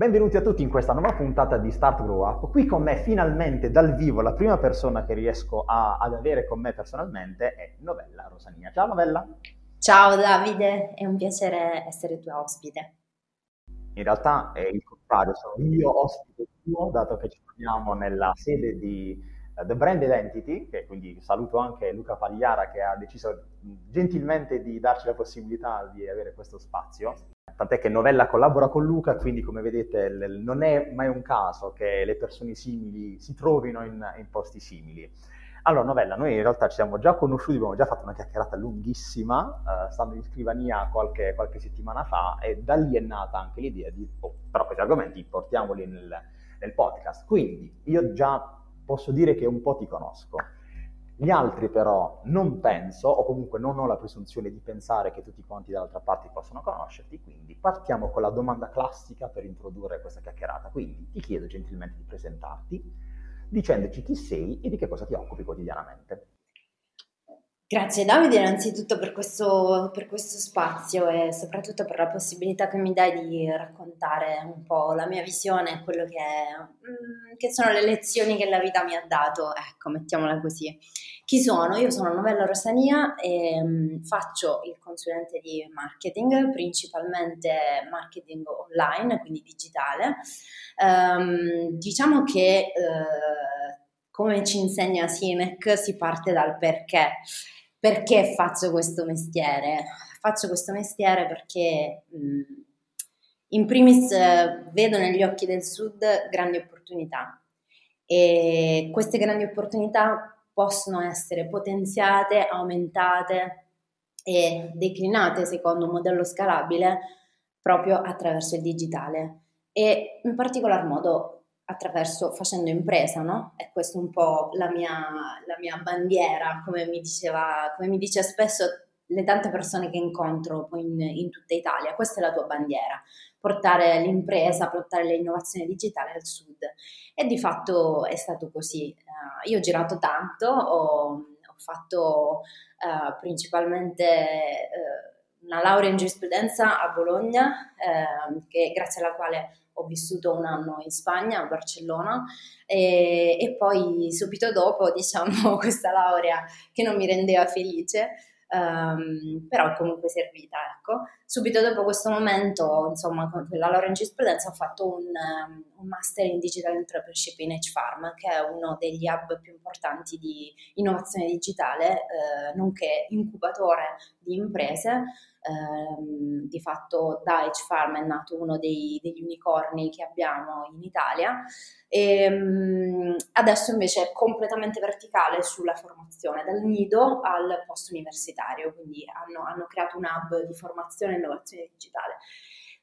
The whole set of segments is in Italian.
Benvenuti a tutti in questa nuova puntata di Start Grow Up. Qui con me finalmente dal vivo la prima persona che riesco a, ad avere con me personalmente è Novella Rosania. Ciao Novella. Ciao Davide, è un piacere essere tua ospite. In realtà è il contrario, sono io ospite tuo, dato che ci troviamo nella sede di uh, The Brand Identity, che quindi saluto anche Luca Pagliara che ha deciso gentilmente di darci la possibilità di avere questo spazio tant'è che Novella collabora con Luca, quindi come vedete l- non è mai un caso che le persone simili si trovino in, in, posti simili. Allora, Novella, noi in realtà ci siamo già conosciuti, abbiamo già fatto una chiacchierata lunghissima, uh, stando in scrivania qualche, qualche, settimana fa, e da lì è nata anche l'idea di, oh, però questi argomenti portiamoli nel, nel podcast. Quindi io già posso dire che un po' ti conosco. Gli altri però non penso, o comunque non ho la presunzione di pensare che tutti quanti dall'altra parte possano conoscerti, quindi partiamo con la domanda classica per introdurre questa chiacchierata. Quindi ti chiedo gentilmente di presentarti, dicendoci chi sei e di che cosa ti occupi quotidianamente. Grazie Davide innanzitutto per questo, per questo, spazio e soprattutto per la possibilità che mi dai di raccontare un po' la mia visione, quello che, mm, che sono le lezioni che la vita mi ha dato, ecco, mettiamola così. Chi sono? Io sono Novella Rosania e um, faccio il consulente di marketing, principalmente marketing online, quindi digitale. Um, diciamo che uh, come ci insegna Sinek si parte dal perché perché faccio questo mestiere? Faccio questo mestiere perché mh, in primis eh, vedo negli occhi del Sud grandi opportunità e queste grandi opportunità possono essere potenziate, aumentate e declinate secondo un modello scalabile proprio attraverso il digitale e in particolar modo attraverso facendo impresa, no? E questa è un po' la mia, la mia bandiera, come mi, diceva, come mi dice spesso le tante persone che incontro in, in, tutta Italia, questa è la tua bandiera, portare l'impresa, portare l'innovazione digitale al sud. E di fatto è stato così. Uh, io ho girato tanto, ho, ho fatto uh, principalmente uh, una laurea in giurisprudenza a Bologna, che, grazie alla quale ho vissuto un anno in Spagna, a Barcellona, e, e poi subito dopo, diciamo, questa laurea che non mi rendeva felice, um, però è comunque servita, ecco. Subito dopo questo momento, insomma, con la laurea in giurisprudenza ho fatto un, un master in Digital Entrepreneurship in H-Farm, che è uno degli hub più importanti di innovazione digitale, eh, nonché incubatore di imprese, ehm, di fatto da H Farm è nato uno dei, degli unicorni che abbiamo in Italia e ehm, adesso invece è completamente verticale sulla formazione, dal nido al post universitario, quindi hanno, hanno creato un hub di formazione e innovazione digitale.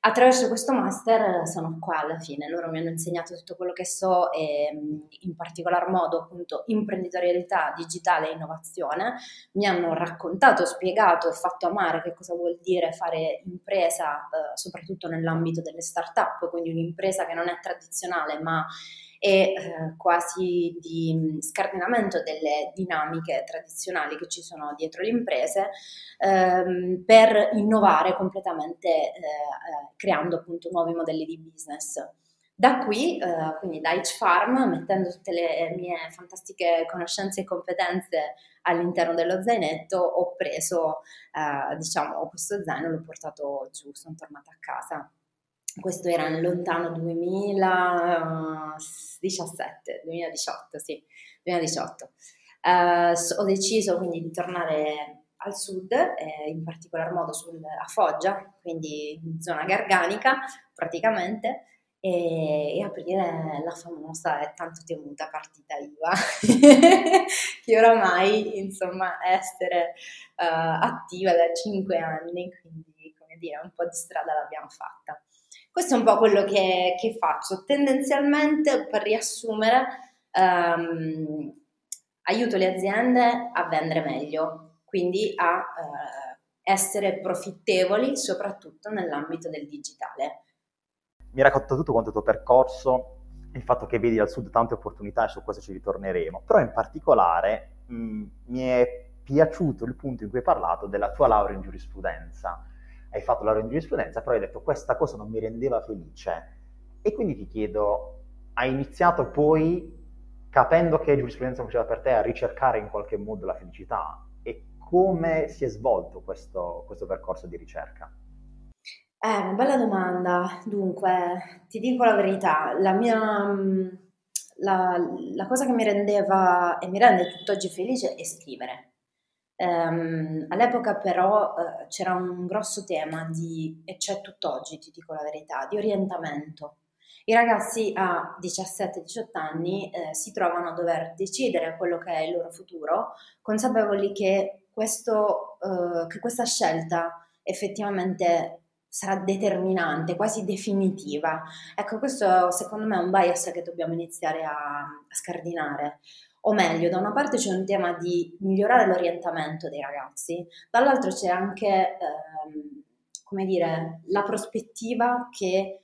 Attraverso questo master sono qua alla fine, loro mi hanno insegnato tutto quello che so e in particolar modo appunto imprenditorialità digitale e innovazione, mi hanno raccontato, spiegato e fatto amare che cosa vuol dire fare impresa eh, soprattutto nell'ambito delle start-up, quindi un'impresa che non è tradizionale ma e eh, quasi di scardinamento delle dinamiche tradizionali che ci sono dietro le imprese ehm, per innovare completamente eh, eh, creando appunto nuovi modelli di business. Da qui, eh, quindi da H Farm, mettendo tutte le mie fantastiche conoscenze e competenze all'interno dello zainetto, ho preso, eh, diciamo, questo zaino e l'ho portato giù, sono tornata a casa questo era nel lontano 2017, 2018, sì, 2018. Uh, eh, ho deciso quindi di tornare al sud, eh, in particolar modo sul, a Foggia, quindi in zona garganica praticamente, e, e, aprire la famosa e tanto temuta partita IVA, che oramai insomma essere uh, attiva da 5 anni, quindi come dire un po' di strada l'abbiamo fatta. Questo è un po' quello che, che faccio. Tendenzialmente, per riassumere, um, aiuto le aziende a vendere meglio, quindi a uh, essere profittevoli soprattutto nell'ambito del digitale. Mi hai raccontato tutto quanto il tuo percorso, il fatto che vedi al sud tante opportunità e su questo ci ritorneremo, però in particolare mh, mi è piaciuto il punto in cui hai parlato della tua laurea in giurisprudenza. Hai fatto laurea in giurisprudenza, però hai detto questa cosa non mi rendeva felice. E quindi ti chiedo, hai iniziato poi, capendo che giurisprudenza faceva per te, a ricercare in qualche modo la felicità? E come si è svolto questo, questo percorso di ricerca? È eh, una bella domanda. Dunque, ti dico la verità, la mia... La, la cosa che mi rendeva e mi rende tutt'oggi felice è scrivere Um, all'epoca però uh, c'era un grosso tema di, e c'è tutt'oggi, ti dico la verità, di orientamento. I ragazzi a 17-18 anni eh, si trovano a dover decidere quello che è il loro futuro, consapevoli che, questo, uh, che questa scelta effettivamente sarà determinante, quasi definitiva. Ecco, questo secondo me è un bias che dobbiamo iniziare a, a scardinare o meglio, da una parte c'è un tema di migliorare l'orientamento dei ragazzi, dall'altro c'è anche, ehm, come dire, la prospettiva che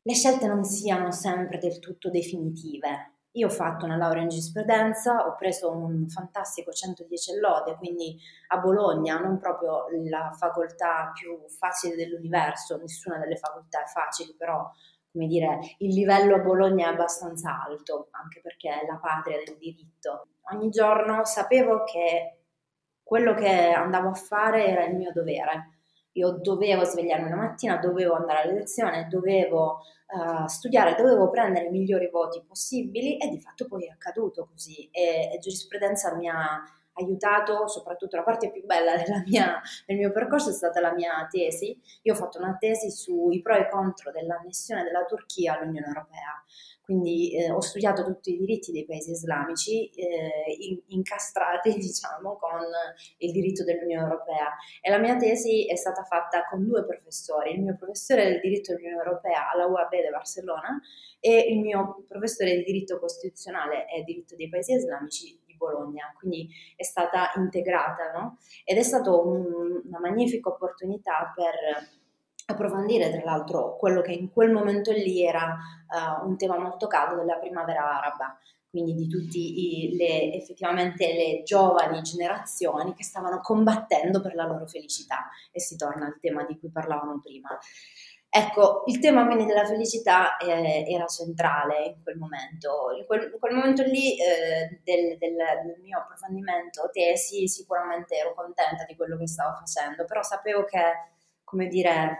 le scelte non siano sempre del tutto definitive. Io ho fatto una laurea in giurisprudenza, ho preso un fantastico 110 lode, quindi a Bologna, non proprio la facoltà più facile dell'universo, nessuna delle facoltà è facile, però come dire, il livello a Bologna è abbastanza alto, anche perché è la patria del diritto. Ogni giorno sapevo che quello che andavo a fare era il mio dovere. Io dovevo svegliarmi la mattina, dovevo andare alla lezione, dovevo uh, studiare, dovevo prendere i migliori voti possibili e di fatto poi è accaduto così. E, e giurisprudenza mi ha aiutato, soprattutto la parte più bella mia, del mio percorso è stata la mia tesi. Io ho fatto una tesi sui pro e contro dell'annessione della Turchia all'Unione Europea. Quindi eh, ho studiato tutti i diritti dei paesi islamici eh, in, incastrati, diciamo, con il diritto dell'Unione Europea. E la mia tesi è stata fatta con due professori, il mio professore del diritto dell'Unione Europea alla UAB di Barcellona e il mio professore di diritto costituzionale e diritto dei paesi islamici Bologna, quindi è stata integrata, no? Ed è stata un, una magnifica opportunità per approfondire tra l'altro quello che in quel momento lì era uh, un tema molto caldo della primavera araba, quindi di tutte le, effettivamente le giovani generazioni che stavano combattendo per la loro felicità e si torna al tema di cui parlavamo prima. Ecco, il tema quindi della felicità eh, era centrale in quel momento. In quel, in quel momento lì eh, del, del, del, mio approfondimento tesi sicuramente ero contenta di quello che stavo facendo, però sapevo che, come dire,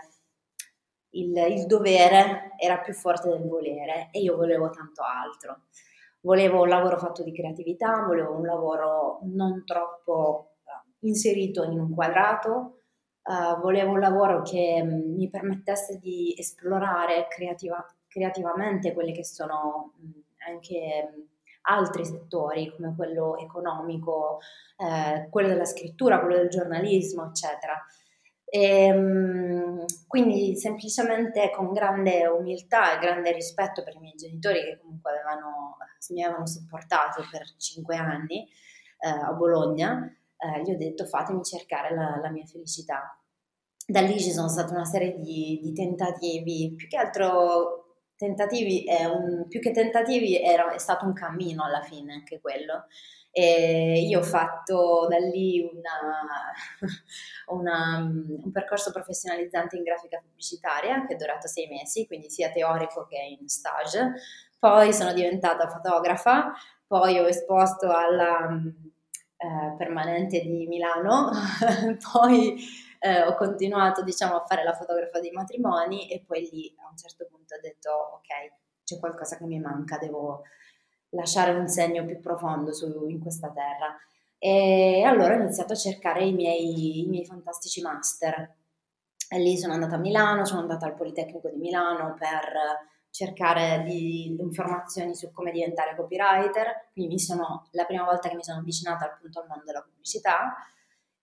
il, il dovere era più forte del volere e io volevo tanto altro. Volevo un lavoro fatto di creatività, volevo un lavoro non troppo uh, inserito in un quadrato, Uh, volevo un lavoro che mm, mi permettesse di esplorare creativa, creativamente quelli che sono mm, anche mh, altri settori come quello economico, eh, quello della scrittura, quello del giornalismo, eccetera. E, quindi semplicemente con grande umiltà e grande rispetto per i miei genitori che comunque avevano, mi avevano supportato per cinque anni eh, a Bologna, eh, gli ho detto fatemi cercare la, la, mia felicità. Da lì ci sono state una serie di, di tentativi, più che altro tentativi, un, più che tentativi era, è stato un cammino alla fine anche quello. E io ho fatto da lì una, una, un percorso professionalizzante in grafica pubblicitaria che è durato sei mesi, quindi sia teorico che in stage. Poi sono diventata fotografa, poi ho esposto alla eh, permanente di Milano, poi eh, ho continuato diciamo, a fare la fotografa dei matrimoni e poi lì a un certo punto ho detto ok, c'è qualcosa che mi manca, devo lasciare un segno più profondo su, in questa terra. E allora ho iniziato a cercare i miei, i miei fantastici master. E lì sono andata a Milano, sono andata al Politecnico di Milano per cercare di, informazioni su come diventare copywriter, quindi sono, la prima volta che mi sono avvicinata appunto al mondo della pubblicità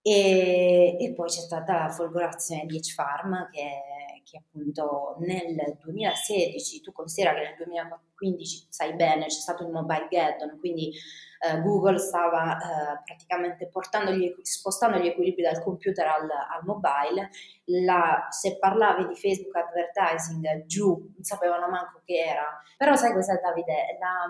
E, e, poi c'è stata la folgorazione di H-Farm che, che, appunto nel 2016, tu considera che nel 2015, sai bene, c'è stato il Mobile Gaddon, quindi eh, Google stava eh, praticamente gli, spostando gli equilibri dal computer al, al mobile, la, se parlavi di Facebook advertising giù, non sapevano manco che era, però sai cos'è Davide? La,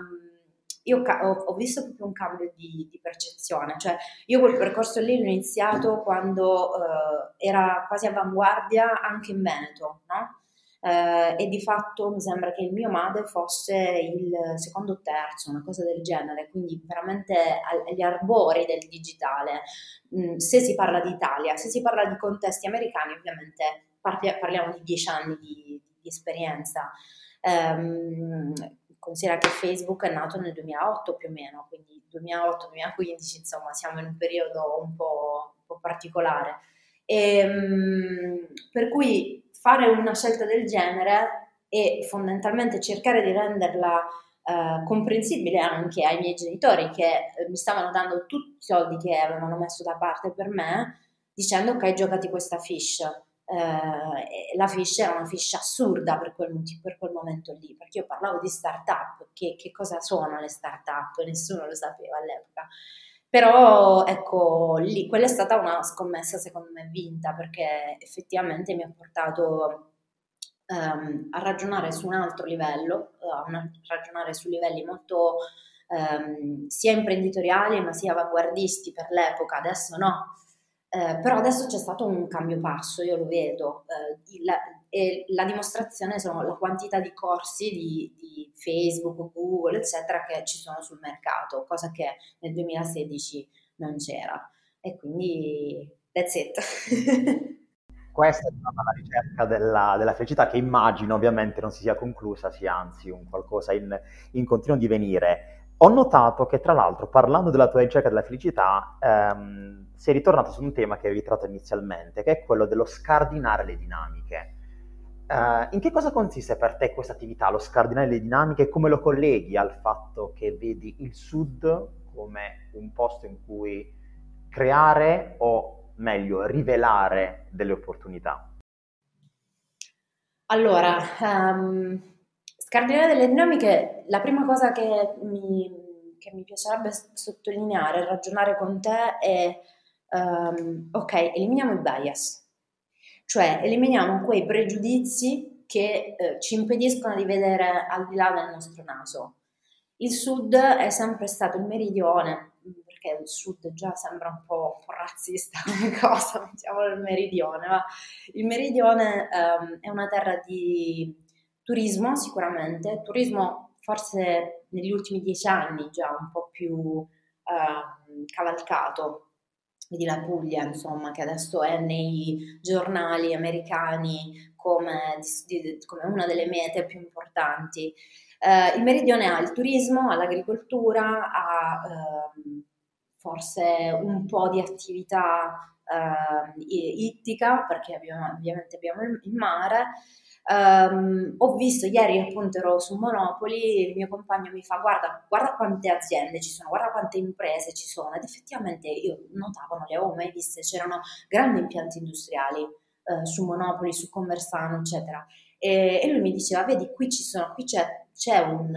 io ho, ho, visto proprio un cambio di, di, percezione, cioè io quel percorso lì l'ho iniziato quando uh, era quasi avanguardia anche in Veneto, no? Uh, e di fatto mi sembra che il mio MADE fosse il secondo o terzo, una cosa del genere, quindi veramente agli arbori del digitale. Mm, se si parla di Italia, se si parla di contesti americani, ovviamente parli- parliamo di dieci anni di, di esperienza. Um, considera che Facebook è nato nel 2008 più o meno, quindi 2008-2015, insomma, siamo in un periodo un po', un po particolare. E, ehm, per cui fare una scelta del genere e fondamentalmente cercare di renderla eh, comprensibile anche ai miei genitori che eh, mi stavano dando tutti i soldi che avevano messo da parte per me, dicendo ok, giocati questa fish eh, la fish era una fish assurda per quel, per quel, momento lì, perché io parlavo di start-up, che, che cosa sono le start-up, nessuno lo sapeva all'epoca. Però ecco, lì, quella è stata una scommessa secondo me vinta perché effettivamente mi ha portato um, a ragionare su un altro livello, a ragionare su livelli molto um, sia imprenditoriali ma sia avanguardisti per l'epoca, adesso no, eh, però adesso c'è stato un cambio passo, io lo vedo, eh, la, e la dimostrazione sono la quantità di corsi di, di, Facebook, Google, eccetera, che ci sono sul mercato, cosa che nel 2016 non c'era. E quindi, that's it. Questa è stata la ricerca della, della, felicità che immagino ovviamente non si sia conclusa, sia anzi un qualcosa in, in continuo divenire. Ho notato che tra l'altro parlando della tua ricerca della felicità ehm, sei ritornato su un tema che avevi trattato inizialmente, che è quello dello scardinare le dinamiche. Uh, in che cosa consiste per te questa attività, lo scardinare le dinamiche, e come lo colleghi al fatto che vedi il Sud come un posto in cui creare o meglio rivelare delle opportunità? Allora, um, Scardinare delle dinamiche, la prima cosa che mi, che mi piacerebbe sottolineare, ragionare con te è, um, ok, eliminiamo i bias, cioè eliminiamo quei pregiudizi che eh, ci impediscono di vedere al di là del nostro naso. Il sud è sempre stato il meridione, perché il sud già sembra un po', un po razzista come cosa, mettiamo il meridione, ma il meridione um, è una terra di Turismo sicuramente, turismo forse negli ultimi dieci anni già un po' più eh, cavalcato, vedi la Puglia insomma che adesso è nei giornali americani come, come una delle mete più importanti. Eh, il meridione ha il turismo, ha l'agricoltura, ha eh, forse un po' di attività eh, ittica perché abbiamo, ovviamente abbiamo il mare Um, ho visto ieri appunto ero su Monopoli, il mio compagno mi fa guarda, guarda quante aziende ci sono, guarda quante imprese ci sono ed effettivamente io notavo, non le avevo mai viste, c'erano grandi impianti industriali uh, su Monopoli, su Conversano eccetera e, e, lui mi diceva vedi qui ci sono, qui c'è, c'è un,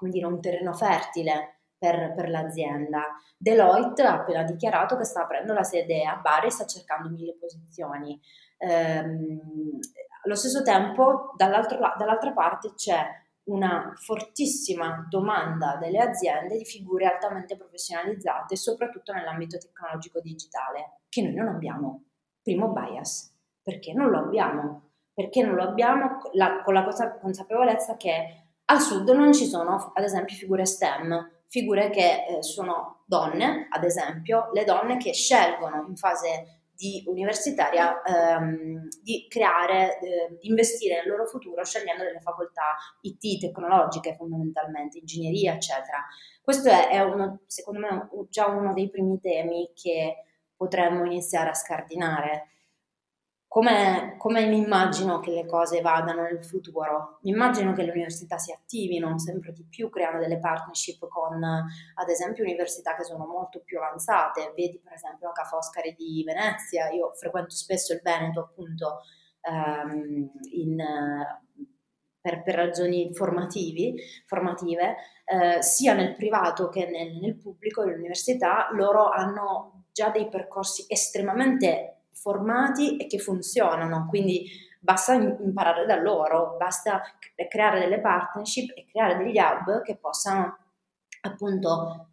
um, dire, un terreno fertile per, per, l'azienda. Deloitte ha appena dichiarato che sta aprendo la sede a Bari e sta cercando mille posizioni. Ehm, allo stesso tempo, dall'altra parte c'è una fortissima domanda delle aziende di figure altamente professionalizzate, soprattutto nell'ambito tecnologico digitale, che noi non abbiamo. Primo bias. Perché non lo abbiamo? Perché non lo abbiamo la, con la consapevolezza che al sud non ci sono, ad esempio, figure STEM, figure che eh, sono donne, ad esempio, le donne che scelgono in fase di universitaria ehm, di creare, eh, di investire nel loro futuro scegliendo delle facoltà IT, tecnologiche fondamentalmente, ingegneria, eccetera. Questo è, è uno, secondo me già uno dei primi temi che potremmo iniziare a scardinare. Come, come, mi immagino che le cose vadano nel futuro? Mi immagino che le università si attivino sempre di più, creano delle partnership con, ad esempio, università che sono molto più avanzate. Vedi, per esempio, la Ca' Foscari di Venezia. Io frequento spesso il Veneto, appunto, ehm, in, per, per, ragioni formative, eh, sia nel privato che nel, nel pubblico, le università, loro hanno già dei percorsi estremamente formati e che funzionano, quindi basta imparare da loro, basta creare delle partnership e creare degli hub che possano appunto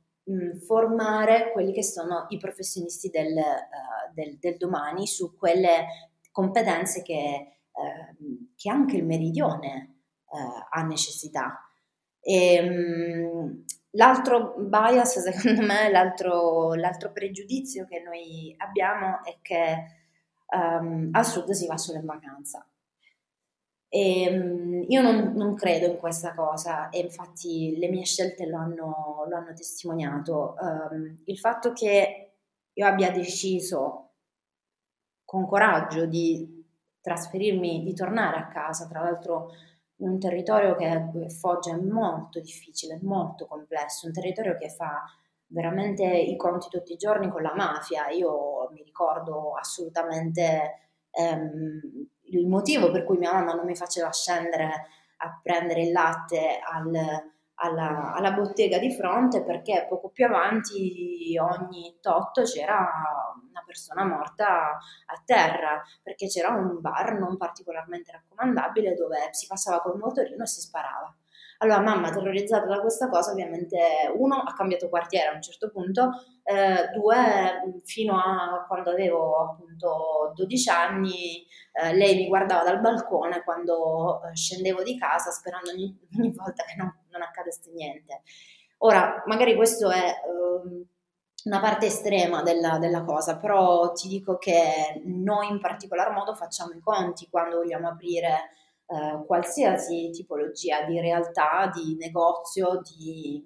formare quelli che sono i professionisti del, uh, del, del domani su quelle competenze che, uh, che anche il meridione uh, ha necessità. E, mh, L'altro bias, secondo me, l'altro, l'altro, pregiudizio che noi abbiamo è che um, al sud si va solo in vacanza. E, um, io non, non, credo in questa cosa e infatti le mie scelte lo hanno, lo hanno testimoniato. Um, il fatto che io abbia deciso con coraggio di trasferirmi, di tornare a casa, tra l'altro in un territorio che Foggia è molto difficile, molto complesso, un territorio che fa veramente i conti tutti i giorni con la mafia. Io mi ricordo assolutamente ehm, il motivo per cui mia mamma non mi faceva scendere a prendere il latte al, alla, alla, bottega di fronte perché poco più avanti ogni tot c'era una persona morta a terra perché c'era un bar non particolarmente raccomandabile dove si passava col motorino e si sparava. Allora mamma, terrorizzata da questa cosa, ovviamente, uno, ha cambiato quartiere a un certo punto, eh, due, fino a quando avevo appunto 12 anni, eh, lei mi guardava dal balcone quando eh, scendevo di casa sperando ogni, ogni volta che non, non, accadesse niente. Ora, magari questo è ehm, una parte estrema della, della, cosa, però ti dico che noi in particolar modo facciamo i conti quando vogliamo aprire eh, qualsiasi tipologia di realtà, di negozio, di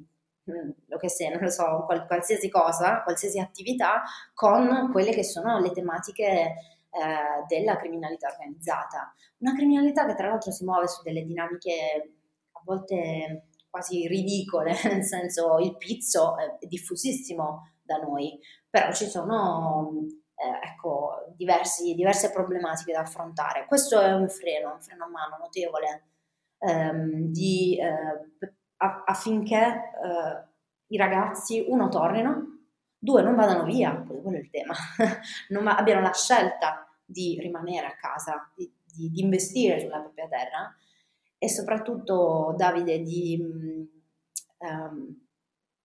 mm, lo che sia, non lo so, qual, qualsiasi cosa, qualsiasi attività con quelle che sono le tematiche eh, della criminalità organizzata. Una criminalità che tra l'altro si muove su delle dinamiche a volte quasi ridicole, nel senso il pizzo è diffusissimo da noi, però ci sono eh, ecco, diversi, diverse problematiche da affrontare. Questo è un freno, un freno a mano notevole ehm, di, eh, affinché eh, i ragazzi, uno, tornino, due, non vadano via, quello è il tema, non abbiano la scelta di rimanere a casa, di, di, di investire sulla propria terra e soprattutto, Davide, di... Um,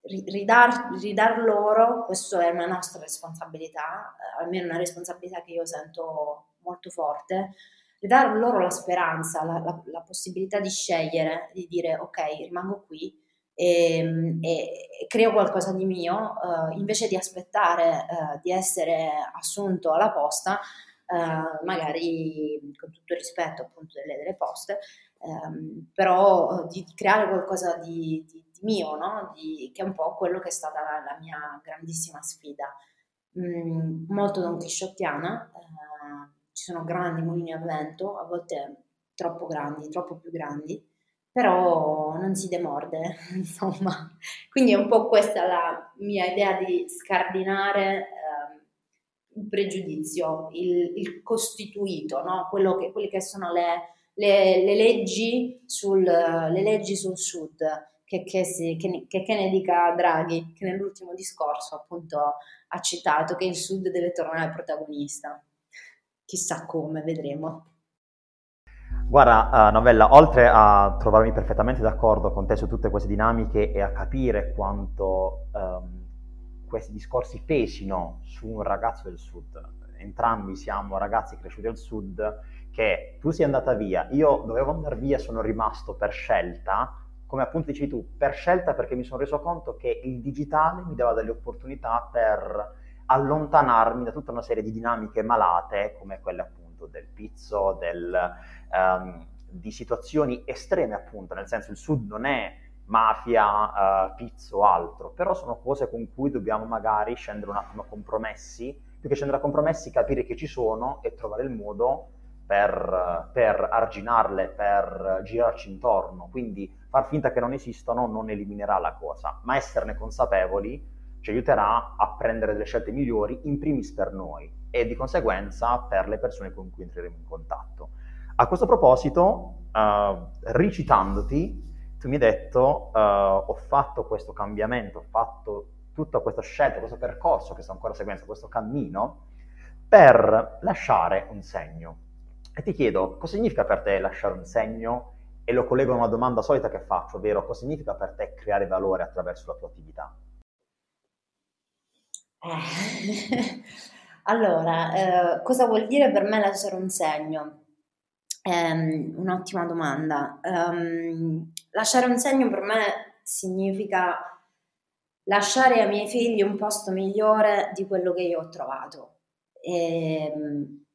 ridar, ridar loro, questa è una nostra responsabilità, eh, almeno una responsabilità che io sento molto forte, ridar loro la speranza, la, la, la possibilità di scegliere, di dire ok, rimango qui e, e, e creo qualcosa di mio, uh, invece di aspettare uh, di essere assunto alla posta, uh, magari con tutto il rispetto appunto delle, delle poste, um, però di creare qualcosa di, di mio, no? di, che è un po' quello che è stata la, la mia grandissima sfida. Mm, molto don chisciottiana, eh, ci sono grandi mulini a vento, a volte troppo grandi, troppo più grandi, però non si demorde, insomma. Quindi è un po' questa la mia idea di scardinare eh, il pregiudizio, il, il costituito, no? che, quelle che sono le, le, le, leggi sul, le leggi sul sud che, che, si, che, che, ne dica Draghi, che nell'ultimo discorso appunto ha citato che il Sud deve tornare protagonista. Chissà come, vedremo. Guarda, uh, Novella, oltre a trovarmi perfettamente d'accordo con te su tutte queste dinamiche e a capire quanto um, questi discorsi pesino su un ragazzo del Sud, entrambi siamo ragazzi cresciuti al Sud, che tu sei andata via, io dovevo andare via, sono rimasto per scelta, come appunto dici tu, per scelta perché mi sono reso conto che il digitale mi dava delle opportunità per allontanarmi da tutta una serie di dinamiche malate come quelle appunto del pizzo, del, um, di situazioni estreme appunto, nel senso il sud non è mafia, uh, pizzo altro, però sono cose con cui dobbiamo magari scendere un attimo a compromessi più che scendere a compromessi, capire che ci sono e trovare il modo per, per arginarle, per girarci intorno. Quindi far finta che non esistano non eliminerà la cosa, ma esserne consapevoli ci aiuterà a prendere delle scelte migliori, in primis per noi e di conseguenza per le persone con cui entreremo in contatto. A questo proposito, uh, ricitandoti, tu mi hai detto uh, ho fatto questo cambiamento, ho fatto tutta questa scelta, questo percorso che sto ancora seguendo, questo cammino, per lasciare un segno. E ti chiedo, cosa significa per te lasciare un segno? E lo collego a una domanda solita che faccio, ovvero cosa significa per te creare valore attraverso la tua attività? Eh. allora, eh, cosa vuol dire per me lasciare un segno? Eh, un'ottima domanda. Um, lasciare un segno per me significa lasciare ai miei figli un posto migliore di quello che io ho trovato. E, ehm,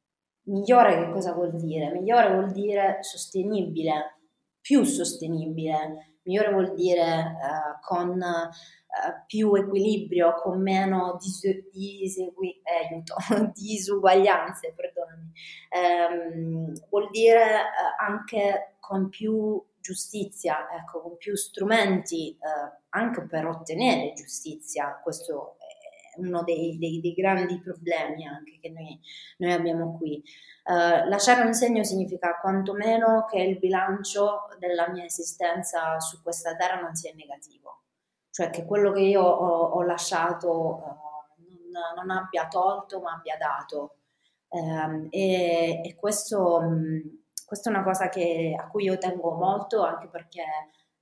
migliore che cosa vuol dire? Migliore vuol dire sostenibile, più sostenibile, migliore vuol dire uh, con uh, più equilibrio, con meno dis- disegui- eh, aiuto, disuguaglianze, perdonami. Um, vuol dire uh, anche con più giustizia, ecco, con più strumenti anche per ottenere giustizia. Questo uno dei, dei, dei grandi problemi anche che noi, noi abbiamo qui. Uh, lasciare un segno significa quantomeno che il bilancio della mia esistenza su questa terra non sia negativo, cioè che quello che io ho, ho lasciato uh, non, non, abbia tolto ma abbia dato. Um, e, e, questo... Um, questa è una cosa che, a cui io tengo molto, anche perché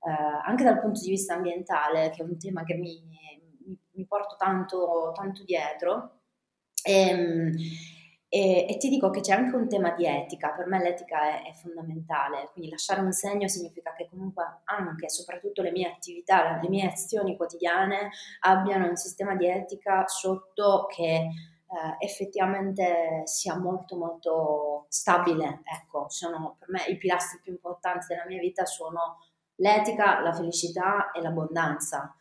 eh, anche dal punto di vista ambientale, che è un tema che mi, mi, porto tanto, tanto dietro, e, ehm, e, e, ti dico che c'è anche un tema di etica, per me l'etica è, è, fondamentale, quindi lasciare un segno significa che comunque anche, soprattutto le mie attività, le mie azioni quotidiane abbiano un sistema di etica sotto che eh, effettivamente sia molto molto stabile. Ecco, sono per me i pilastri più importanti della mia vita sono l'etica, la felicità e l'abbondanza,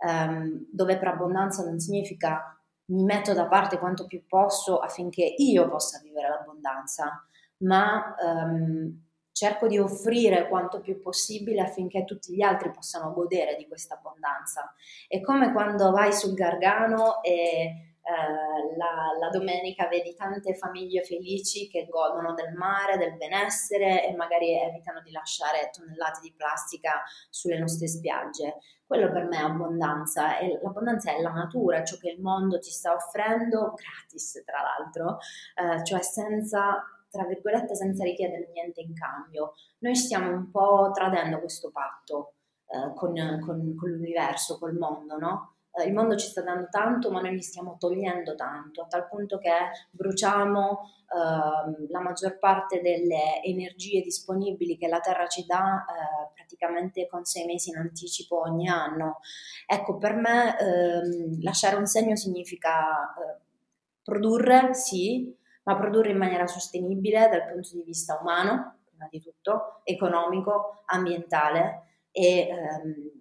um, dove per abbondanza non significa mi metto da parte quanto più posso affinché io possa vivere l'abbondanza, ma um, cerco di offrire quanto più possibile affinché tutti gli altri possano godere di questa abbondanza. È come quando vai sul Gargano e eh, la, la, domenica vedi tante famiglie felici che godono del mare, del benessere e magari evitano di lasciare tonnellate di plastica sulle nostre spiagge. Quello per me è abbondanza e l'abbondanza è la natura, ciò che il mondo ci sta offrendo gratis tra l'altro, eh, cioè senza tra virgolette senza richiedere niente in cambio. Noi stiamo un po' tradendo questo patto eh, con, con, con l'universo, col mondo, no? Eh, il mondo ci sta dando tanto, ma noi gli stiamo togliendo tanto, a tal punto che bruciamo eh, la maggior parte delle energie disponibili che la Terra ci dà eh, praticamente con sei mesi in anticipo ogni anno. Ecco, per me ehm, lasciare un segno significa eh, produrre, sì, ma produrre in maniera sostenibile dal punto di vista umano, prima di tutto, economico, ambientale e ehm,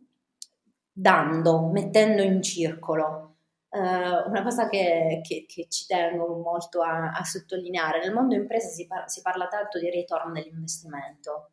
dando, mettendo in circolo. Uh, una cosa che, che, che, ci tengo molto a, a, sottolineare, nel mondo impresa si, par- si parla tanto di ritorno dell'investimento.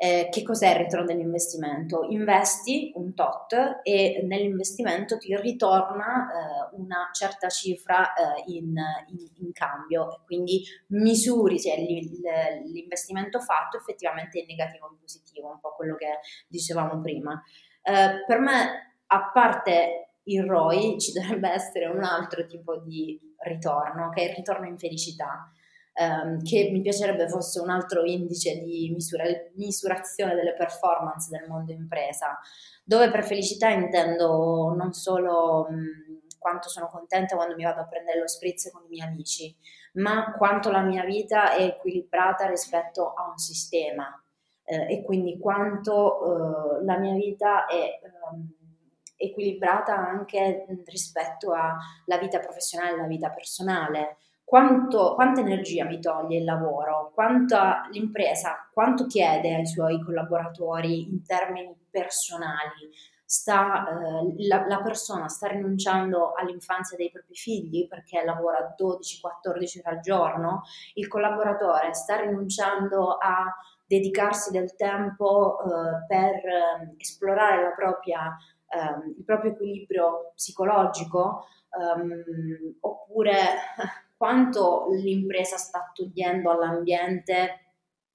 Eh, che cos'è il ritorno dell'investimento? Investi un tot e nell'investimento ti ritorna eh, una certa cifra eh, in, in, in, cambio quindi misuri se l'investimento fatto effettivamente è negativo o positivo, un po' quello che dicevamo prima. Eh, per me, a parte il ROI, ci dovrebbe essere un altro tipo di ritorno, che è il ritorno in felicità, ehm, che mi piacerebbe fosse un altro indice di misura, misurazione delle performance del mondo impresa, dove per felicità intendo non solo mh, quanto sono contenta quando mi vado a prendere lo spritz con i miei amici, ma quanto la mia vita è equilibrata rispetto a un sistema, eh, e quindi quanto eh, la mia vita è um, equilibrata anche rispetto alla vita professionale e alla vita personale. Quanto, quanta energia mi toglie il lavoro, quanta l'impresa, quanto chiede ai suoi collaboratori in termini personali, sta, eh, la, la, persona sta rinunciando all'infanzia dei propri figli perché lavora 12-14 ore al giorno, il collaboratore sta rinunciando a dedicarsi del tempo eh, per eh, esplorare propria, ehm, il proprio equilibrio psicologico, ehm, oppure quanto l'impresa sta togliendo all'ambiente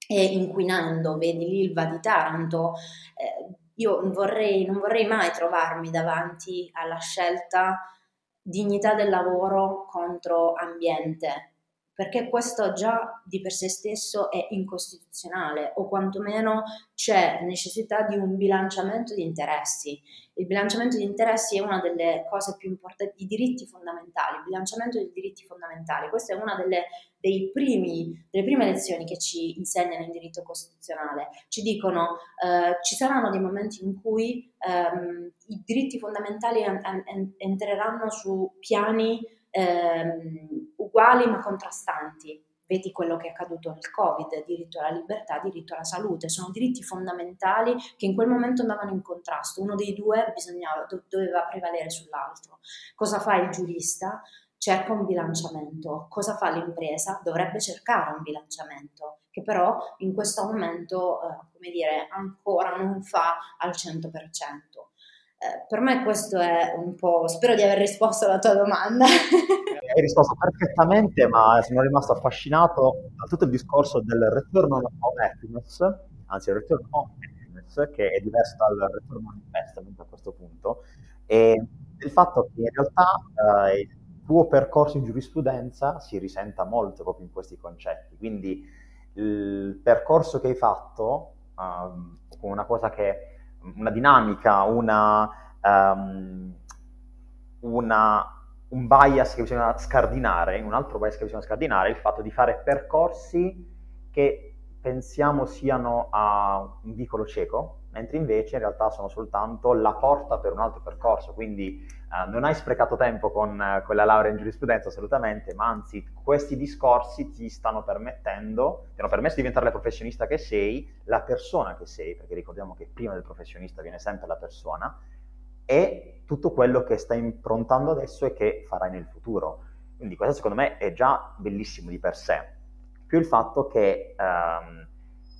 e inquinando, vedi l'Ilva di Taranto, eh, io vorrei, non vorrei mai trovarmi davanti alla scelta dignità del lavoro contro ambiente, perché questo già di per sé stesso è incostituzionale o quantomeno c'è necessità di un bilanciamento di interessi. Il bilanciamento di interessi è una delle cose più importanti, i diritti fondamentali, il bilanciamento dei diritti fondamentali. Questa è una delle, primi, delle prime lezioni che ci insegnano in diritto costituzionale. Ci dicono eh, ci saranno dei momenti in cui ehm, i diritti fondamentali en- en- entreranno su piani ehm, uguali ma contrastanti. Vedi quello che è accaduto nel Covid, diritto alla libertà, diritto alla salute, sono diritti fondamentali che in quel momento andavano in contrasto, uno dei due doveva prevalere sull'altro. Cosa fa il giurista? Cerca un bilanciamento. Cosa fa l'impresa? Dovrebbe cercare un bilanciamento, che però in questo momento, eh, come dire, ancora non fa al 100%. Eh, per me questo è un po', spero di aver risposto alla tua domanda. Hai risposto perfettamente, ma sono rimasto affascinato da tutto il discorso del return on happiness, anzi il return on happiness, che è diverso dal return on investment a questo punto, e del fatto che in realtà eh, il tuo percorso in giurisprudenza si risenta molto proprio in questi concetti. Quindi il percorso che hai fatto, um, una cosa che una dinamica, una, um, una, un bias che bisogna scardinare, un altro bias che bisogna scardinare è il fatto di fare percorsi che pensiamo siano a un vicolo cieco, mentre invece in realtà sono soltanto la porta per un altro percorso. Quindi eh, non hai sprecato tempo con, con, la laurea in giurisprudenza assolutamente, ma anzi questi discorsi ti stanno permettendo, ti hanno permesso di diventare la professionista che sei, la persona che sei, perché ricordiamo che prima del professionista viene sempre la persona, e tutto quello che stai improntando adesso e che farai nel futuro. Quindi questo secondo me è già bellissimo di per sé. Più il fatto che ehm,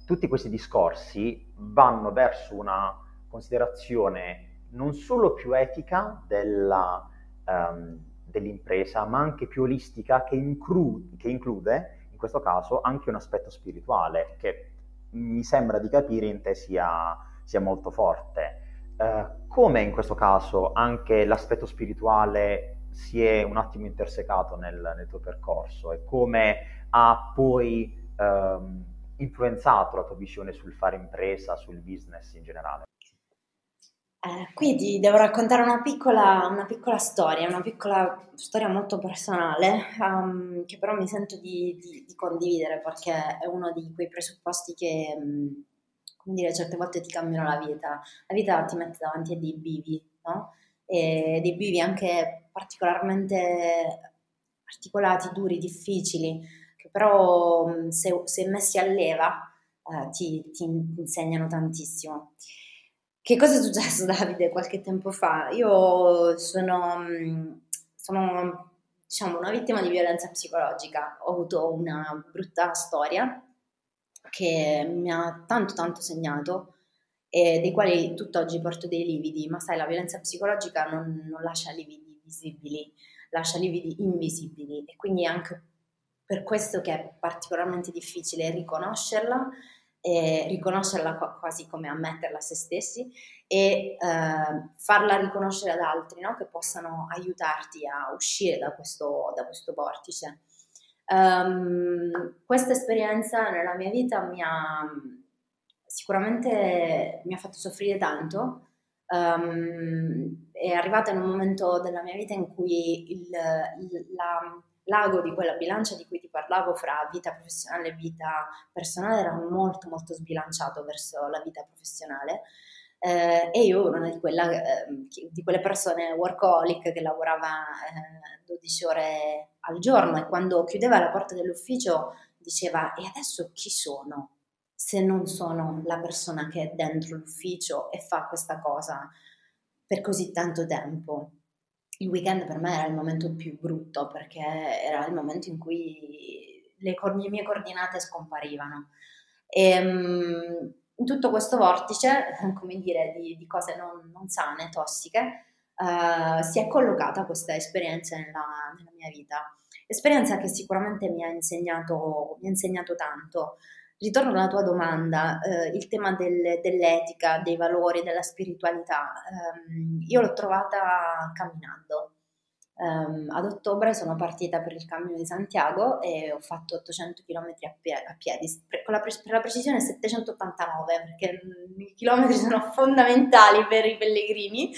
tutti questi discorsi vanno verso una considerazione non solo più etica della, um, dell'impresa, ma anche più olistica che, inclu- che, include, in questo caso, anche un aspetto spirituale, che mi sembra di capire in te sia, sia molto forte. Uh, come in questo caso anche l'aspetto spirituale si è un attimo intersecato nel, nel tuo percorso e come ha poi um, influenzato la tua visione sul fare impresa, sul business in generale? Eh, qui ti devo raccontare una piccola, una piccola, storia, una piccola storia molto personale, um, che però mi sento di, di, di, condividere perché è uno di quei presupposti che, um, come dire, certe volte ti cambiano la vita. La vita ti mette davanti a dei bivi, no? E dei bivi anche particolarmente articolati, duri, difficili, che però um, se, se, messi a leva uh, ti, ti insegnano tantissimo. Che cosa è successo Davide qualche tempo fa? Io sono, mm, sono diciamo, una vittima di violenza psicologica, ho avuto una brutta storia che mi ha tanto tanto segnato e dei quali tutt'oggi porto dei lividi, ma sai la violenza psicologica non, non lascia lividi visibili, lascia lividi invisibili e quindi anche per questo che è particolarmente difficile riconoscerla e riconoscerla quasi come ammetterla a se stessi e eh, farla riconoscere ad altri no? che possano aiutarti a uscire da questo, da questo vortice. Um, questa esperienza nella mia vita mi ha sicuramente mi ha fatto soffrire tanto. Um, è arrivata in un momento della mia vita in cui il, il, la, l'ago di quella bilancia di cui ti parlavo fra vita professionale e vita personale era molto molto sbilanciato verso la vita professionale eh, e io ero una di, quella, eh, di, quelle persone workaholic che lavorava eh, 12 ore al giorno e quando chiudeva la porta dell'ufficio diceva e adesso chi sono se non sono la persona che è dentro l'ufficio e fa questa cosa per così tanto tempo. Il weekend per me era il momento più brutto perché era il momento in cui le, le mie coordinate scomparivano. E, um, in tutto questo vortice, come dire, di, di cose non, non, sane, tossiche, uh, si è collocata questa esperienza nella, nella, mia vita. Esperienza che sicuramente mi ha insegnato, mi ha insegnato tanto. Ritorno alla tua domanda, eh, il tema del, dell'etica, dei valori, della spiritualità. Um, io l'ho trovata camminando. Um, ad ottobre sono partita per il Cammino di Santiago e ho fatto 800 km a, pie- a piedi, per, la pre- per, la precisione 789 perché i chilometri sono fondamentali per i pellegrini,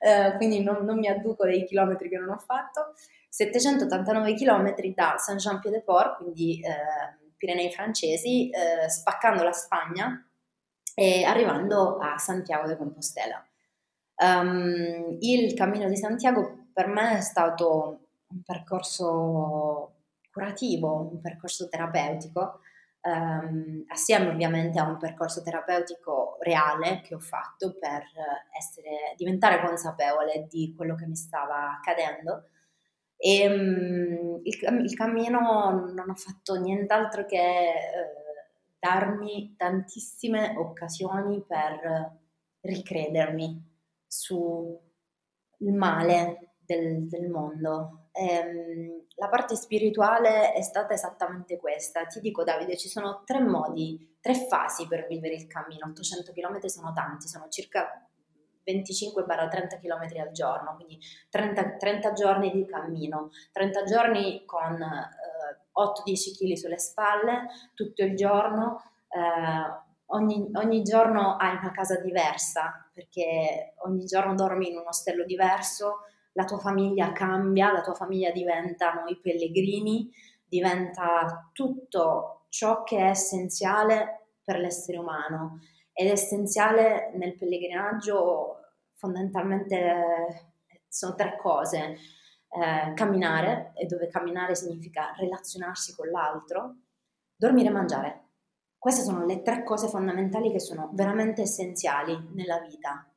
uh, quindi non, non, mi adduco dei chilometri che non ho fatto. 789 km da Saint-Jean-Pied-de-Port, quindi uh, Pirenei francesi, uh, spaccando la Spagna e arrivando a Santiago de Compostela. Um, il Cammino di Santiago per me è stato un percorso curativo, un percorso terapeutico, ehm, assieme ovviamente a un percorso terapeutico reale che ho fatto per essere, diventare consapevole di quello che mi stava accadendo. E um, il, il, cammino non ha fatto nient'altro che eh, darmi tantissime occasioni per ricredermi sul male del, del mondo. Ehm, la parte spirituale è stata esattamente questa. Ti dico Davide, ci sono tre modi, tre fasi per vivere il cammino. 800 km sono tanti, sono circa 25-30 km al giorno, quindi 30, 30, giorni di cammino, 30 giorni con eh, 8-10 kg sulle spalle, tutto il giorno. Eh, ogni, ogni, giorno hai una casa diversa, perché ogni giorno dormi in un ostello diverso, la tua famiglia cambia, la tua famiglia diventano i pellegrini, diventa tutto ciò che è essenziale per l'essere umano ed è essenziale nel pellegrinaggio fondamentalmente sono tre cose. Eh, camminare, e dove camminare significa relazionarsi con l'altro, dormire e mangiare. Queste sono le tre cose fondamentali che sono veramente essenziali nella vita.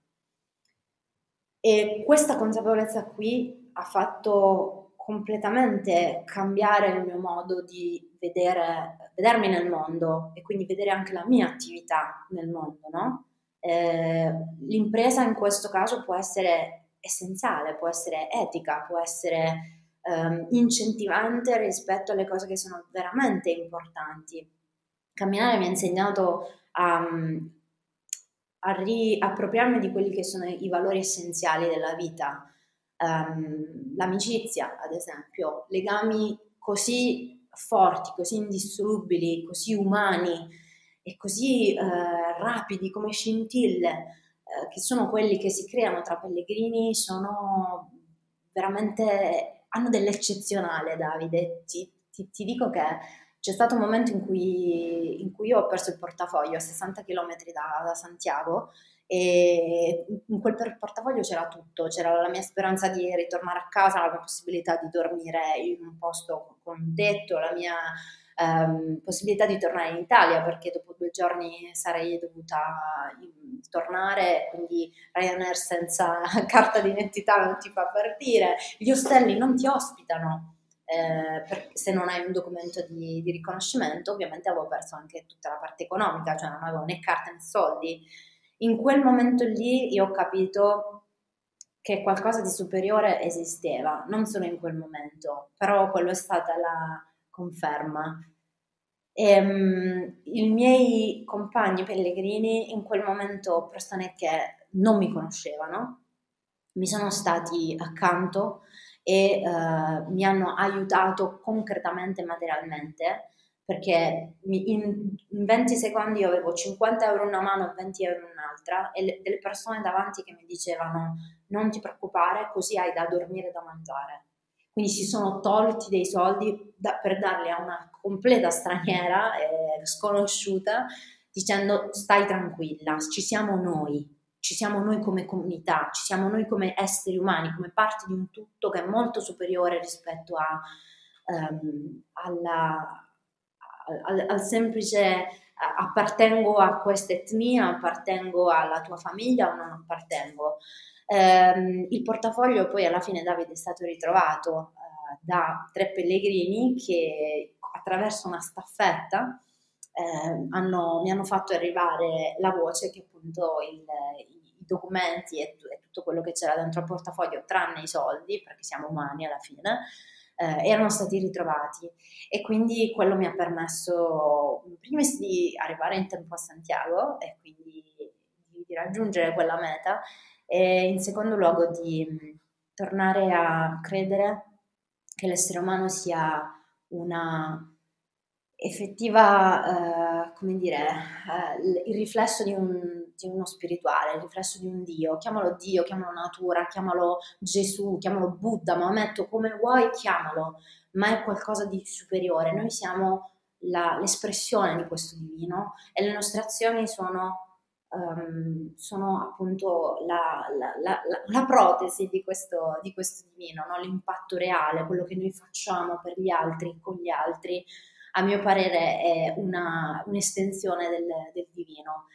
E questa consapevolezza qui ha fatto completamente cambiare il mio modo di vedere, vedermi nel mondo e quindi vedere anche la mia attività nel mondo, no? eh, l'impresa in questo caso può essere essenziale, può essere etica, può essere ehm, incentivante rispetto alle cose che sono veramente importanti. Camminare mi ha insegnato a, a riappropriarmi di quelli che sono i valori essenziali della vita, um, l'amicizia ad esempio, legami così forti, così indissolubili, così umani e così uh, rapidi come scintille, uh, che sono quelli che si creano tra pellegrini, sono veramente, hanno dell'eccezionale Davide, ti, ti, ti dico che c'è stato un momento in cui, in cui io ho perso il portafoglio a 60 km da, da Santiago e in quel portafoglio c'era tutto, c'era la mia speranza di ritornare a casa, la mia possibilità di dormire in un posto con un tetto, la mia um, possibilità di tornare in Italia perché dopo due giorni sarei dovuta tornare, quindi Ryanair senza carta d'identità non ti fa partire, gli ostelli non ti ospitano eh, se non hai un documento di, di, riconoscimento, ovviamente avevo perso anche tutta la parte economica, cioè non avevo né carte né soldi. In quel momento lì io ho capito che qualcosa di superiore esisteva, non solo in quel momento, però quello è stata la conferma. E, um, I miei compagni pellegrini in quel momento, persone che non mi conoscevano, mi sono stati accanto e uh, mi hanno aiutato concretamente materialmente perché in, in, 20 secondi io avevo 50 euro in una mano e 20 euro in un'altra e le, delle persone davanti che mi dicevano non ti preoccupare così hai da dormire e da mangiare quindi si sono tolti dei soldi da, per darli a una completa straniera eh, sconosciuta dicendo stai tranquilla ci siamo noi ci siamo noi come comunità, ci siamo noi come esseri umani, come parte di un tutto che è molto superiore rispetto a, um, alla, al, al, semplice appartengo a questa etnia, appartengo alla tua famiglia o non appartengo. Ehm, il portafoglio poi alla fine Davide è stato ritrovato eh, da tre pellegrini che attraverso una staffetta eh, hanno, mi hanno fatto arrivare la voce che appunto il, i documenti e, e, tutto quello che c'era dentro il portafoglio, tranne i soldi, perché siamo umani alla fine, eh, erano stati ritrovati. E quindi quello mi ha permesso in primis di arrivare in tempo a Santiago e quindi di, di raggiungere quella meta e in secondo luogo di mm, tornare a credere che l'essere umano sia una effettiva, eh, come dire, eh, il riflesso di, un, di, uno spirituale, il riflesso di un Dio, chiamalo Dio, chiamalo natura, chiamalo Gesù, chiamalo Buddha, Maometto, come vuoi chiamalo, ma è qualcosa di superiore. Noi siamo la, l'espressione di questo divino e le nostre azioni sono um, sono appunto la, la, la, la protesi di questo, di questo divino, no? l'impatto reale, quello che noi facciamo per gli altri, con gli altri, a mio parere è una, un'estensione del, del divino.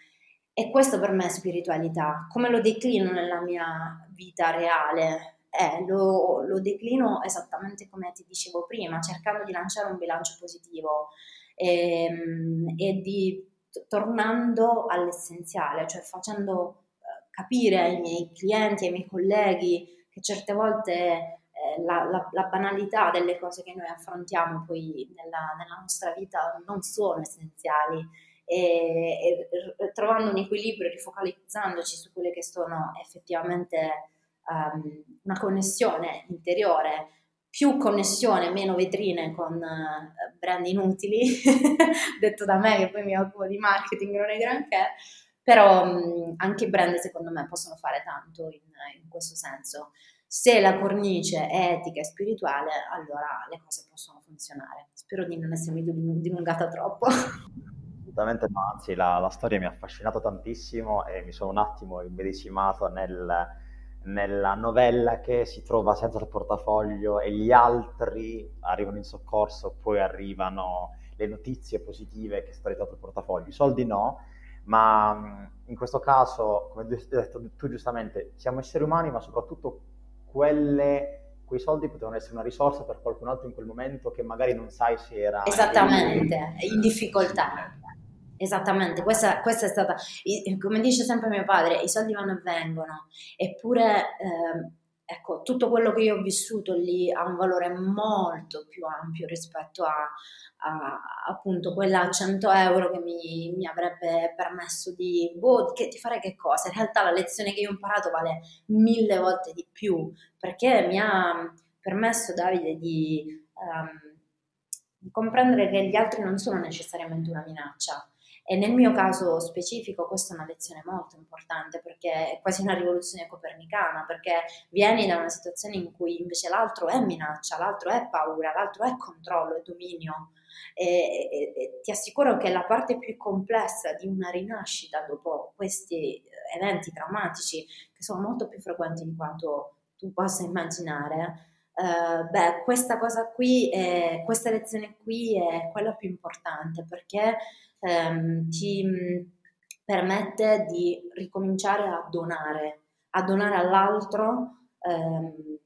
E questo per me è spiritualità. Come lo declino nella mia vita reale? Eh, lo, lo, declino esattamente come ti dicevo prima, cercando di lanciare un bilancio positivo e, ehm, e di tornando all'essenziale, cioè facendo eh, capire ai miei clienti, ai miei colleghi che certe volte eh, la, la, la, banalità delle cose che noi affrontiamo poi nella, nella nostra vita non sono essenziali e, e, trovando un equilibrio, rifocalizzandoci su quelle che sono effettivamente um, una connessione interiore più connessione, meno vetrine con uh, brand inutili, detto da me che poi mi occupo di marketing, non è granché, però um, anche i brand secondo me possono fare tanto in, in, questo senso. Se la cornice è etica e spirituale, allora le cose possono funzionare. Spero di non essermi dilungata troppo. Assolutamente no, anzi la, la storia mi ha affascinato tantissimo e mi sono un attimo immedesimato nel nella novella che si trova senza il portafoglio e gli altri arrivano in soccorso, poi arrivano le notizie positive che è stato ritrovato il portafoglio. I soldi no, ma in questo caso, come hai detto tu giustamente, siamo esseri umani, ma soprattutto quelle, quei soldi potevano essere una risorsa per qualcun altro in quel momento che magari non sai se era... Esattamente, in difficoltà. Esattamente, questa, questa, è stata, come dice sempre mio padre, i soldi vanno e vengono, eppure eh, ecco, tutto quello che io ho vissuto lì ha un valore molto più ampio rispetto a, a appunto quella 100 euro che mi, mi avrebbe permesso di, boh, che, di fare che cosa. In realtà la lezione che io ho imparato vale mille volte di più, perché mi ha permesso Davide di... Um, comprendere che gli altri non sono necessariamente una minaccia, e nel mio caso specifico questa è una lezione molto importante perché è quasi una rivoluzione copernicana, perché vieni da una situazione in cui invece l'altro è minaccia, l'altro è paura, l'altro è controllo, è dominio. E, e, e ti assicuro che la parte più complessa di una rinascita dopo questi eventi traumatici, che sono molto più frequenti di quanto tu possa immaginare, Uh, beh, questa cosa qui, è, questa lezione qui è quella più importante perché ehm, ti mm, permette di ricominciare a donare, a donare all'altro ehm,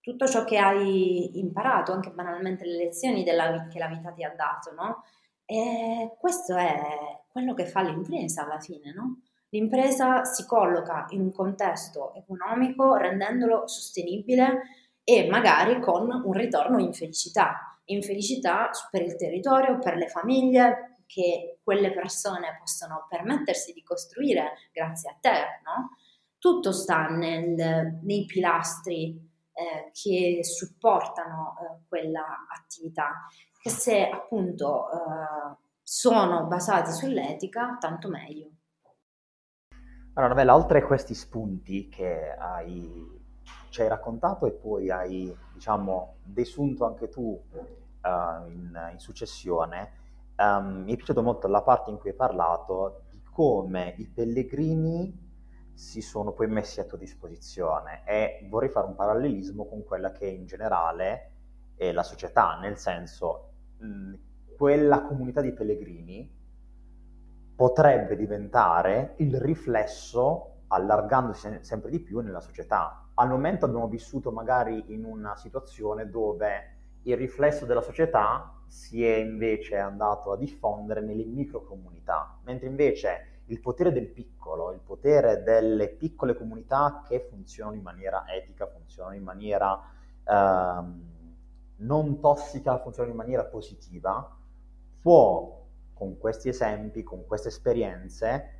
tutto ciò che hai imparato, anche banalmente le lezioni della, che la vita ti ha dato, no? E questo è quello che fa l'impresa alla fine, no? L'impresa si colloca in un contesto economico rendendolo sostenibile e magari con un ritorno in felicità, in felicità per il territorio, per le famiglie, che quelle persone possono permettersi di costruire grazie a te, no? Tutto sta nel, nei pilastri eh, che supportano eh, quella attività, che se appunto eh, sono basati sull'etica, tanto meglio. Allora, Bella, oltre a questi spunti che hai, ci hai raccontato e poi hai, diciamo, desunto anche tu uh, in, in successione, um, mi è piaciuta molto la parte in cui hai parlato di come i pellegrini si sono poi messi a tua disposizione e vorrei fare un parallelismo con quella che in generale è la società, nel senso mh, quella comunità di pellegrini potrebbe diventare il riflesso allargandosi sempre di più nella società. Al momento abbiamo vissuto magari in una situazione dove il riflesso della società si è invece andato a diffondere nelle microcomunità, mentre invece il potere del piccolo, il potere delle piccole comunità che funzionano in maniera etica, funzionano in maniera ehm, non tossica, funzionano in maniera positiva, può con questi esempi, con queste esperienze,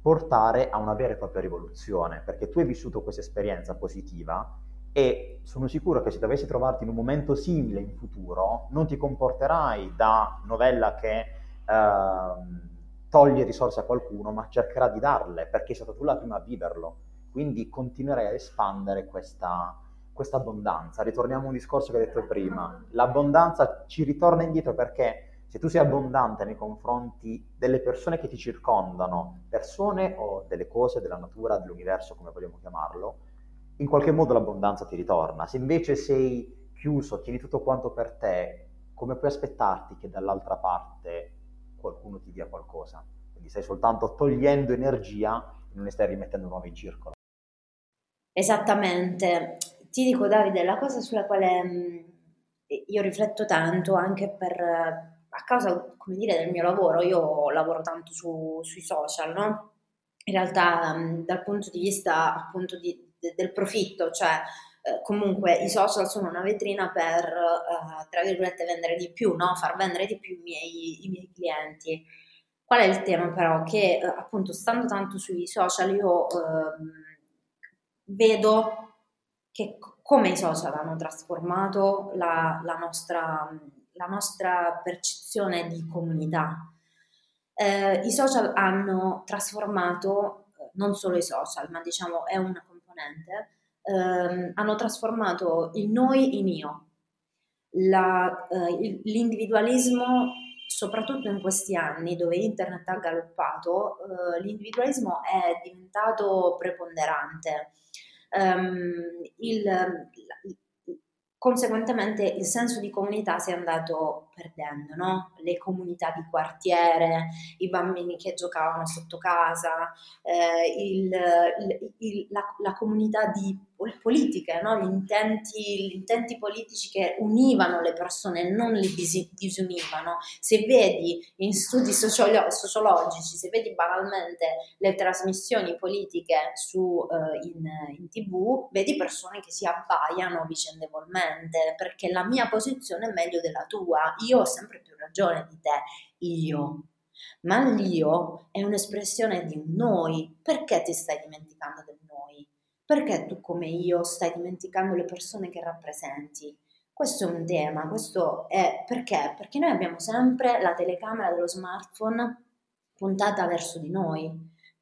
portare a una vera e propria rivoluzione, perché tu hai vissuto questa esperienza positiva e sono sicuro che se dovessi trovarti in un momento simile in futuro, non ti comporterai da novella che eh, toglie risorse a qualcuno, ma cercherà di darle, perché sei stato tu la prima a viverlo. Quindi continuerai a espandere questa, questa abbondanza. Ritorniamo a un discorso che hai detto prima. L'abbondanza ci ritorna indietro perché se tu sei abbondante nei confronti delle persone che ti circondano, persone o delle cose, della natura, dell'universo, come vogliamo chiamarlo, in qualche modo l'abbondanza ti ritorna. Se invece sei chiuso, tieni tutto quanto per te, come puoi aspettarti che dall'altra parte qualcuno ti dia qualcosa? Quindi stai soltanto togliendo energia e non ne stai rimettendo nuova in circolo. Esattamente. Ti dico Davide, la cosa sulla quale mm, io rifletto tanto anche per, a causa, come dire, del mio lavoro, io lavoro tanto su, sui social, no? In realtà mm, dal punto di vista appunto di, de, del profitto, cioè eh, comunque i social sono una vetrina per, eh, tra virgolette, vendere di più, no? far vendere di più i miei, i miei clienti. Qual è il tema però? Che eh, appunto stando tanto sui social io ehm, vedo che come i social hanno trasformato la, la, nostra, la nostra, percezione di comunità. Eh, I social hanno trasformato eh, non solo i social, ma diciamo è una componente, ehm, hanno trasformato il noi in io. La, eh, l'individualismo, soprattutto in questi anni dove internet ha galoppato, eh, l'individualismo è diventato preponderante. Um, il, conseguentemente il senso di comunità si è andato perdendo, no? le comunità di quartiere, i bambini che giocavano sotto casa, eh, il, il, il, la, la, comunità di politiche, no? gli, intenti, gli, intenti, politici che univano le persone non le dis- disunivano. Se vedi in studi sociolo- sociologici, se vedi banalmente le trasmissioni politiche su, uh, in, in tv, vedi persone che si abbaiano vicendevolmente perché la mia posizione è meglio della tua, io ho sempre più ragione di te, io. Ma l'io è un'espressione di un noi, perché ti stai dimenticando del noi? perché tu come io stai dimenticando le persone che rappresenti? Questo è un tema, questo è perché? Perché noi abbiamo sempre la telecamera dello smartphone puntata verso di noi.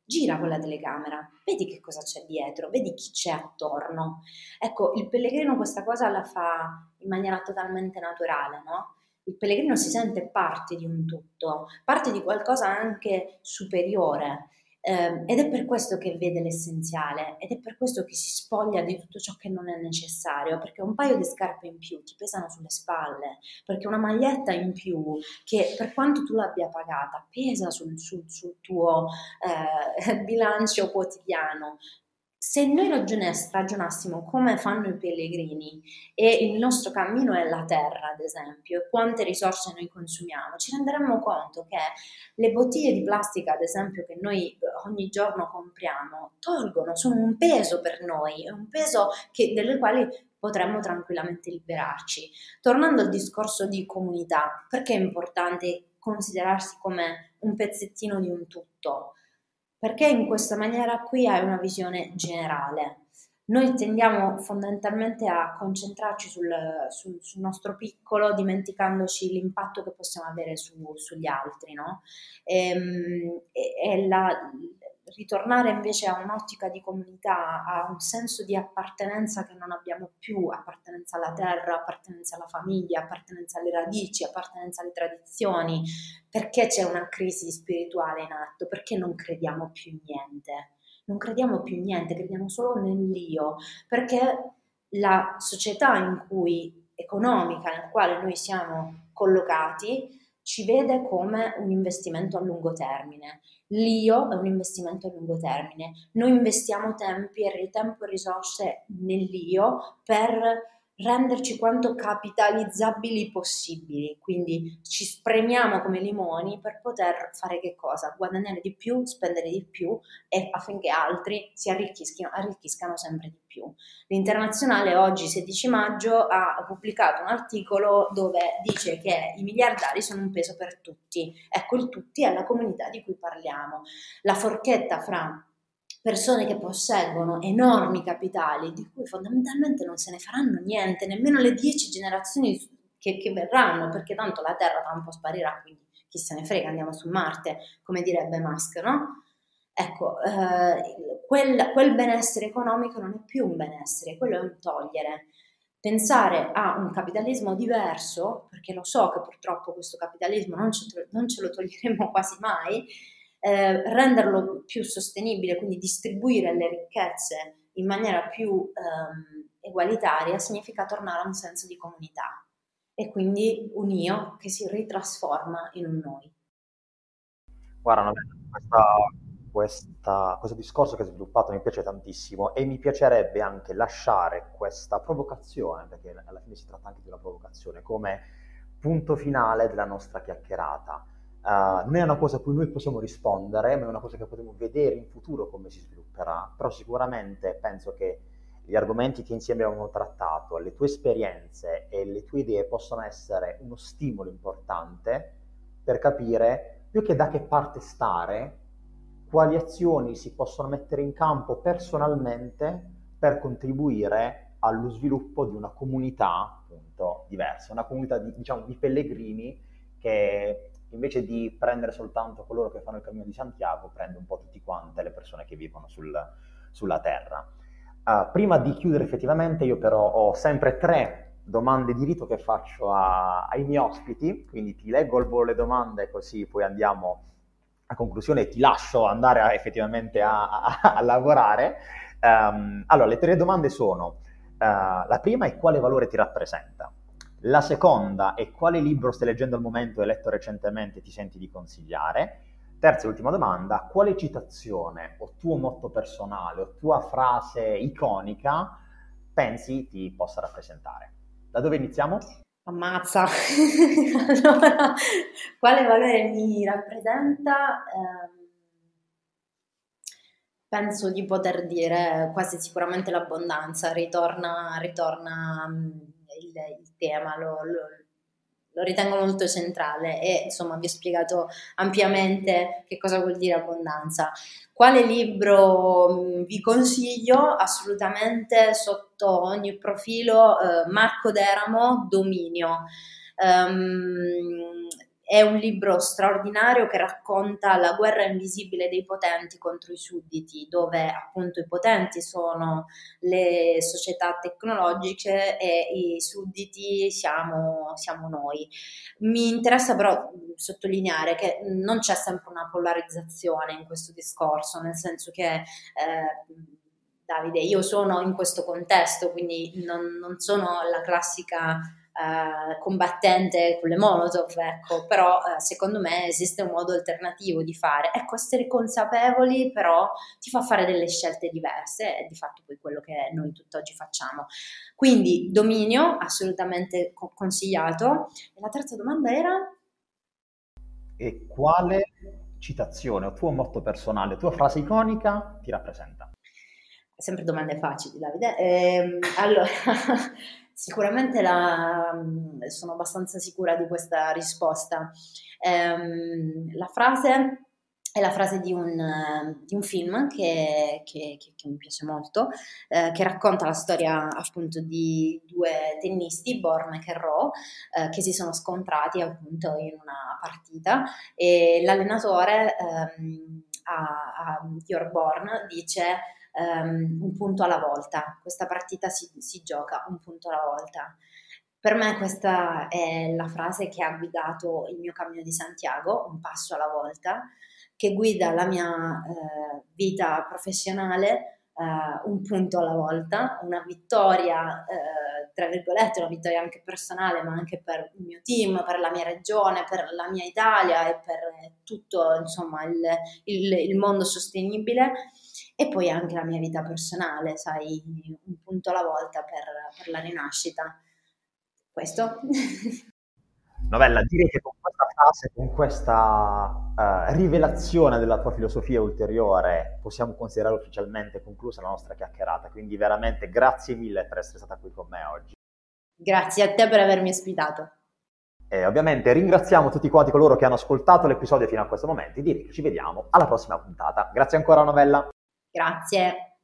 Gira quella telecamera, vedi che cosa c'è dietro, vedi chi c'è attorno. Ecco, il pellegrino questa cosa la fa in maniera totalmente naturale, no? Il pellegrino si sente parte di un tutto, parte di qualcosa anche superiore eh, ed è per questo che vede l'essenziale ed è per questo che si spoglia di tutto ciò che non è necessario, perché un paio di scarpe in più ti pesano sulle spalle, perché una maglietta in più che per quanto tu l'abbia pagata pesa sul, sul, sul tuo eh, bilancio quotidiano, se noi ragionassimo come fanno i pellegrini e il nostro cammino è la terra, ad esempio, e quante risorse noi consumiamo, ci renderemmo conto che le bottiglie di plastica, ad esempio, che noi eh, ogni giorno compriamo, tolgono, sono un peso per noi, è un peso che, delle quali potremmo tranquillamente liberarci. Tornando al discorso di comunità, perché è importante considerarsi come un pezzettino di un tutto? Perché in questa maniera qui hai una visione generale. Noi tendiamo fondamentalmente a concentrarci sul, sul, sul nostro piccolo, dimenticandoci l'impatto che possiamo avere su, sugli altri, no? Ehm, e, e la, ritornare invece a un'ottica di comunità, a un senso di appartenenza che non abbiamo più, appartenenza alla terra, appartenenza alla famiglia, appartenenza alle radici, appartenenza alle tradizioni, perché c'è una crisi spirituale in atto, perché non crediamo più in niente. Non crediamo più in niente, crediamo solo nell'io, perché la società in cui, economica nella quale noi siamo collocati ci vede come un investimento a lungo termine. L'io è un investimento a lungo termine. Noi investiamo tempi, tempo e risorse nell'io per renderci quanto capitalizzabili possibili, quindi ci spremiamo come limoni per poter fare che cosa? Guadagnare di più, spendere di più e affinché altri si arricchiscano, arricchiscano sempre di più. L'internazionale oggi, 16 maggio, ha pubblicato un articolo dove dice che i miliardari sono un peso per tutti. Ecco, il tutti è la comunità di cui parliamo. La forchetta fra persone che posseggono enormi capitali di cui fondamentalmente non se ne faranno niente, nemmeno le dieci generazioni che, che verranno, perché tanto la Terra tra un po' sparirà, quindi chi se ne frega, andiamo su Marte, come direbbe Musk, no? Ecco, eh, quel, quel benessere economico non è più un benessere, quello è un togliere. Pensare a un capitalismo diverso, perché lo so che purtroppo questo capitalismo non ce, non ce lo toglieremo quasi mai, eh, renderlo più sostenibile, quindi distribuire le ricchezze in maniera più ehm, egualitaria, significa tornare a un senso di comunità e quindi un io che si ritrasforma in un noi. Guarda, questa, questa, questo discorso che hai sviluppato mi piace tantissimo e mi piacerebbe anche lasciare questa provocazione, perché alla fine si tratta anche di una provocazione, come punto finale della nostra chiacchierata Uh, non è una cosa a cui noi possiamo rispondere, ma è una cosa che potremo vedere in futuro come si svilupperà. Però sicuramente penso che gli argomenti che insieme abbiamo trattato, le tue esperienze e le tue idee possono essere uno stimolo importante per capire più che da che parte stare, quali azioni si possono mettere in campo personalmente per contribuire allo sviluppo di una comunità appunto diversa, una comunità di, diciamo, di pellegrini che invece di prendere soltanto coloro che fanno il cammino di Santiago, prende un po' tutti quante le persone che vivono sul, sulla terra. Uh, prima di chiudere effettivamente, io però ho sempre tre domande di rito che faccio a, ai miei ospiti, quindi ti leggo al volo le domande così poi andiamo a conclusione e ti lascio andare a, effettivamente a, a, lavorare. Um, allora, le tre domande sono, uh, la prima è quale valore ti rappresenta? La seconda è quale libro stai leggendo al momento e letto recentemente ti senti di consigliare? Terza e ultima domanda, quale citazione o tuo motto personale o tua frase iconica pensi ti possa rappresentare? Da dove iniziamo? Ammazza! allora, quale valore mi rappresenta? Eh, penso di poter dire quasi sicuramente l'abbondanza, ritorna, ritorna il, il tema, lo, lo, lo, ritengo molto centrale e insomma vi ho spiegato ampiamente che cosa vuol dire abbondanza. Quale libro vi consiglio? Assolutamente sotto ogni profilo eh, Marco Deramo, Dominio. Um, è un libro straordinario che racconta la guerra invisibile dei potenti contro i sudditi, dove appunto i potenti sono le società tecnologiche e i sudditi siamo, siamo noi. Mi interessa però sottolineare che non c'è sempre una polarizzazione in questo discorso, nel senso che eh, Davide, io sono in questo contesto, quindi non, non sono la classica eh, combattente con le molotov, ecco, però eh, secondo me esiste un modo alternativo di fare. Ecco, essere consapevoli però ti fa fare delle scelte diverse e di fatto poi quello che noi tutt'oggi facciamo. Quindi dominio, assolutamente co- consigliato. E la terza domanda era? E quale citazione o tuo motto personale, tua frase iconica ti rappresenta? Sempre domande facili, Davide. Eh, allora, Sicuramente la, mm, sono abbastanza sicura di questa risposta. Ehm, la frase è la frase di un, di un film che, che, che, che, mi piace molto, eh, che racconta la storia appunto di due tennisti, Born e Rowe, eh, che si sono scontrati appunto in una partita e l'allenatore ehm, a, a Born dice um, un punto alla volta, questa partita si, si gioca un punto alla volta. Per me questa è la frase che ha guidato il mio cammino di Santiago, un passo alla volta, che guida la mia eh, vita professionale eh, un punto alla volta, una vittoria eh, tra virgolette, una vittoria anche personale, ma anche per il mio team, per la mia regione, per la mia Italia e per tutto insomma, il, il, il mondo sostenibile e poi anche la mia vita personale, sai, un punto alla volta per, per la rinascita. Questo. Novella, direi che con questa frase, con questa uh, rivelazione della tua filosofia ulteriore, possiamo considerare ufficialmente conclusa la nostra chiacchierata. Quindi veramente grazie mille per essere stata qui con me oggi. Grazie a te per avermi ospitato. E ovviamente ringraziamo tutti quanti coloro che hanno ascoltato l'episodio fino a questo momento. Direi che ci vediamo alla prossima puntata. Grazie ancora, Novella. Grazie.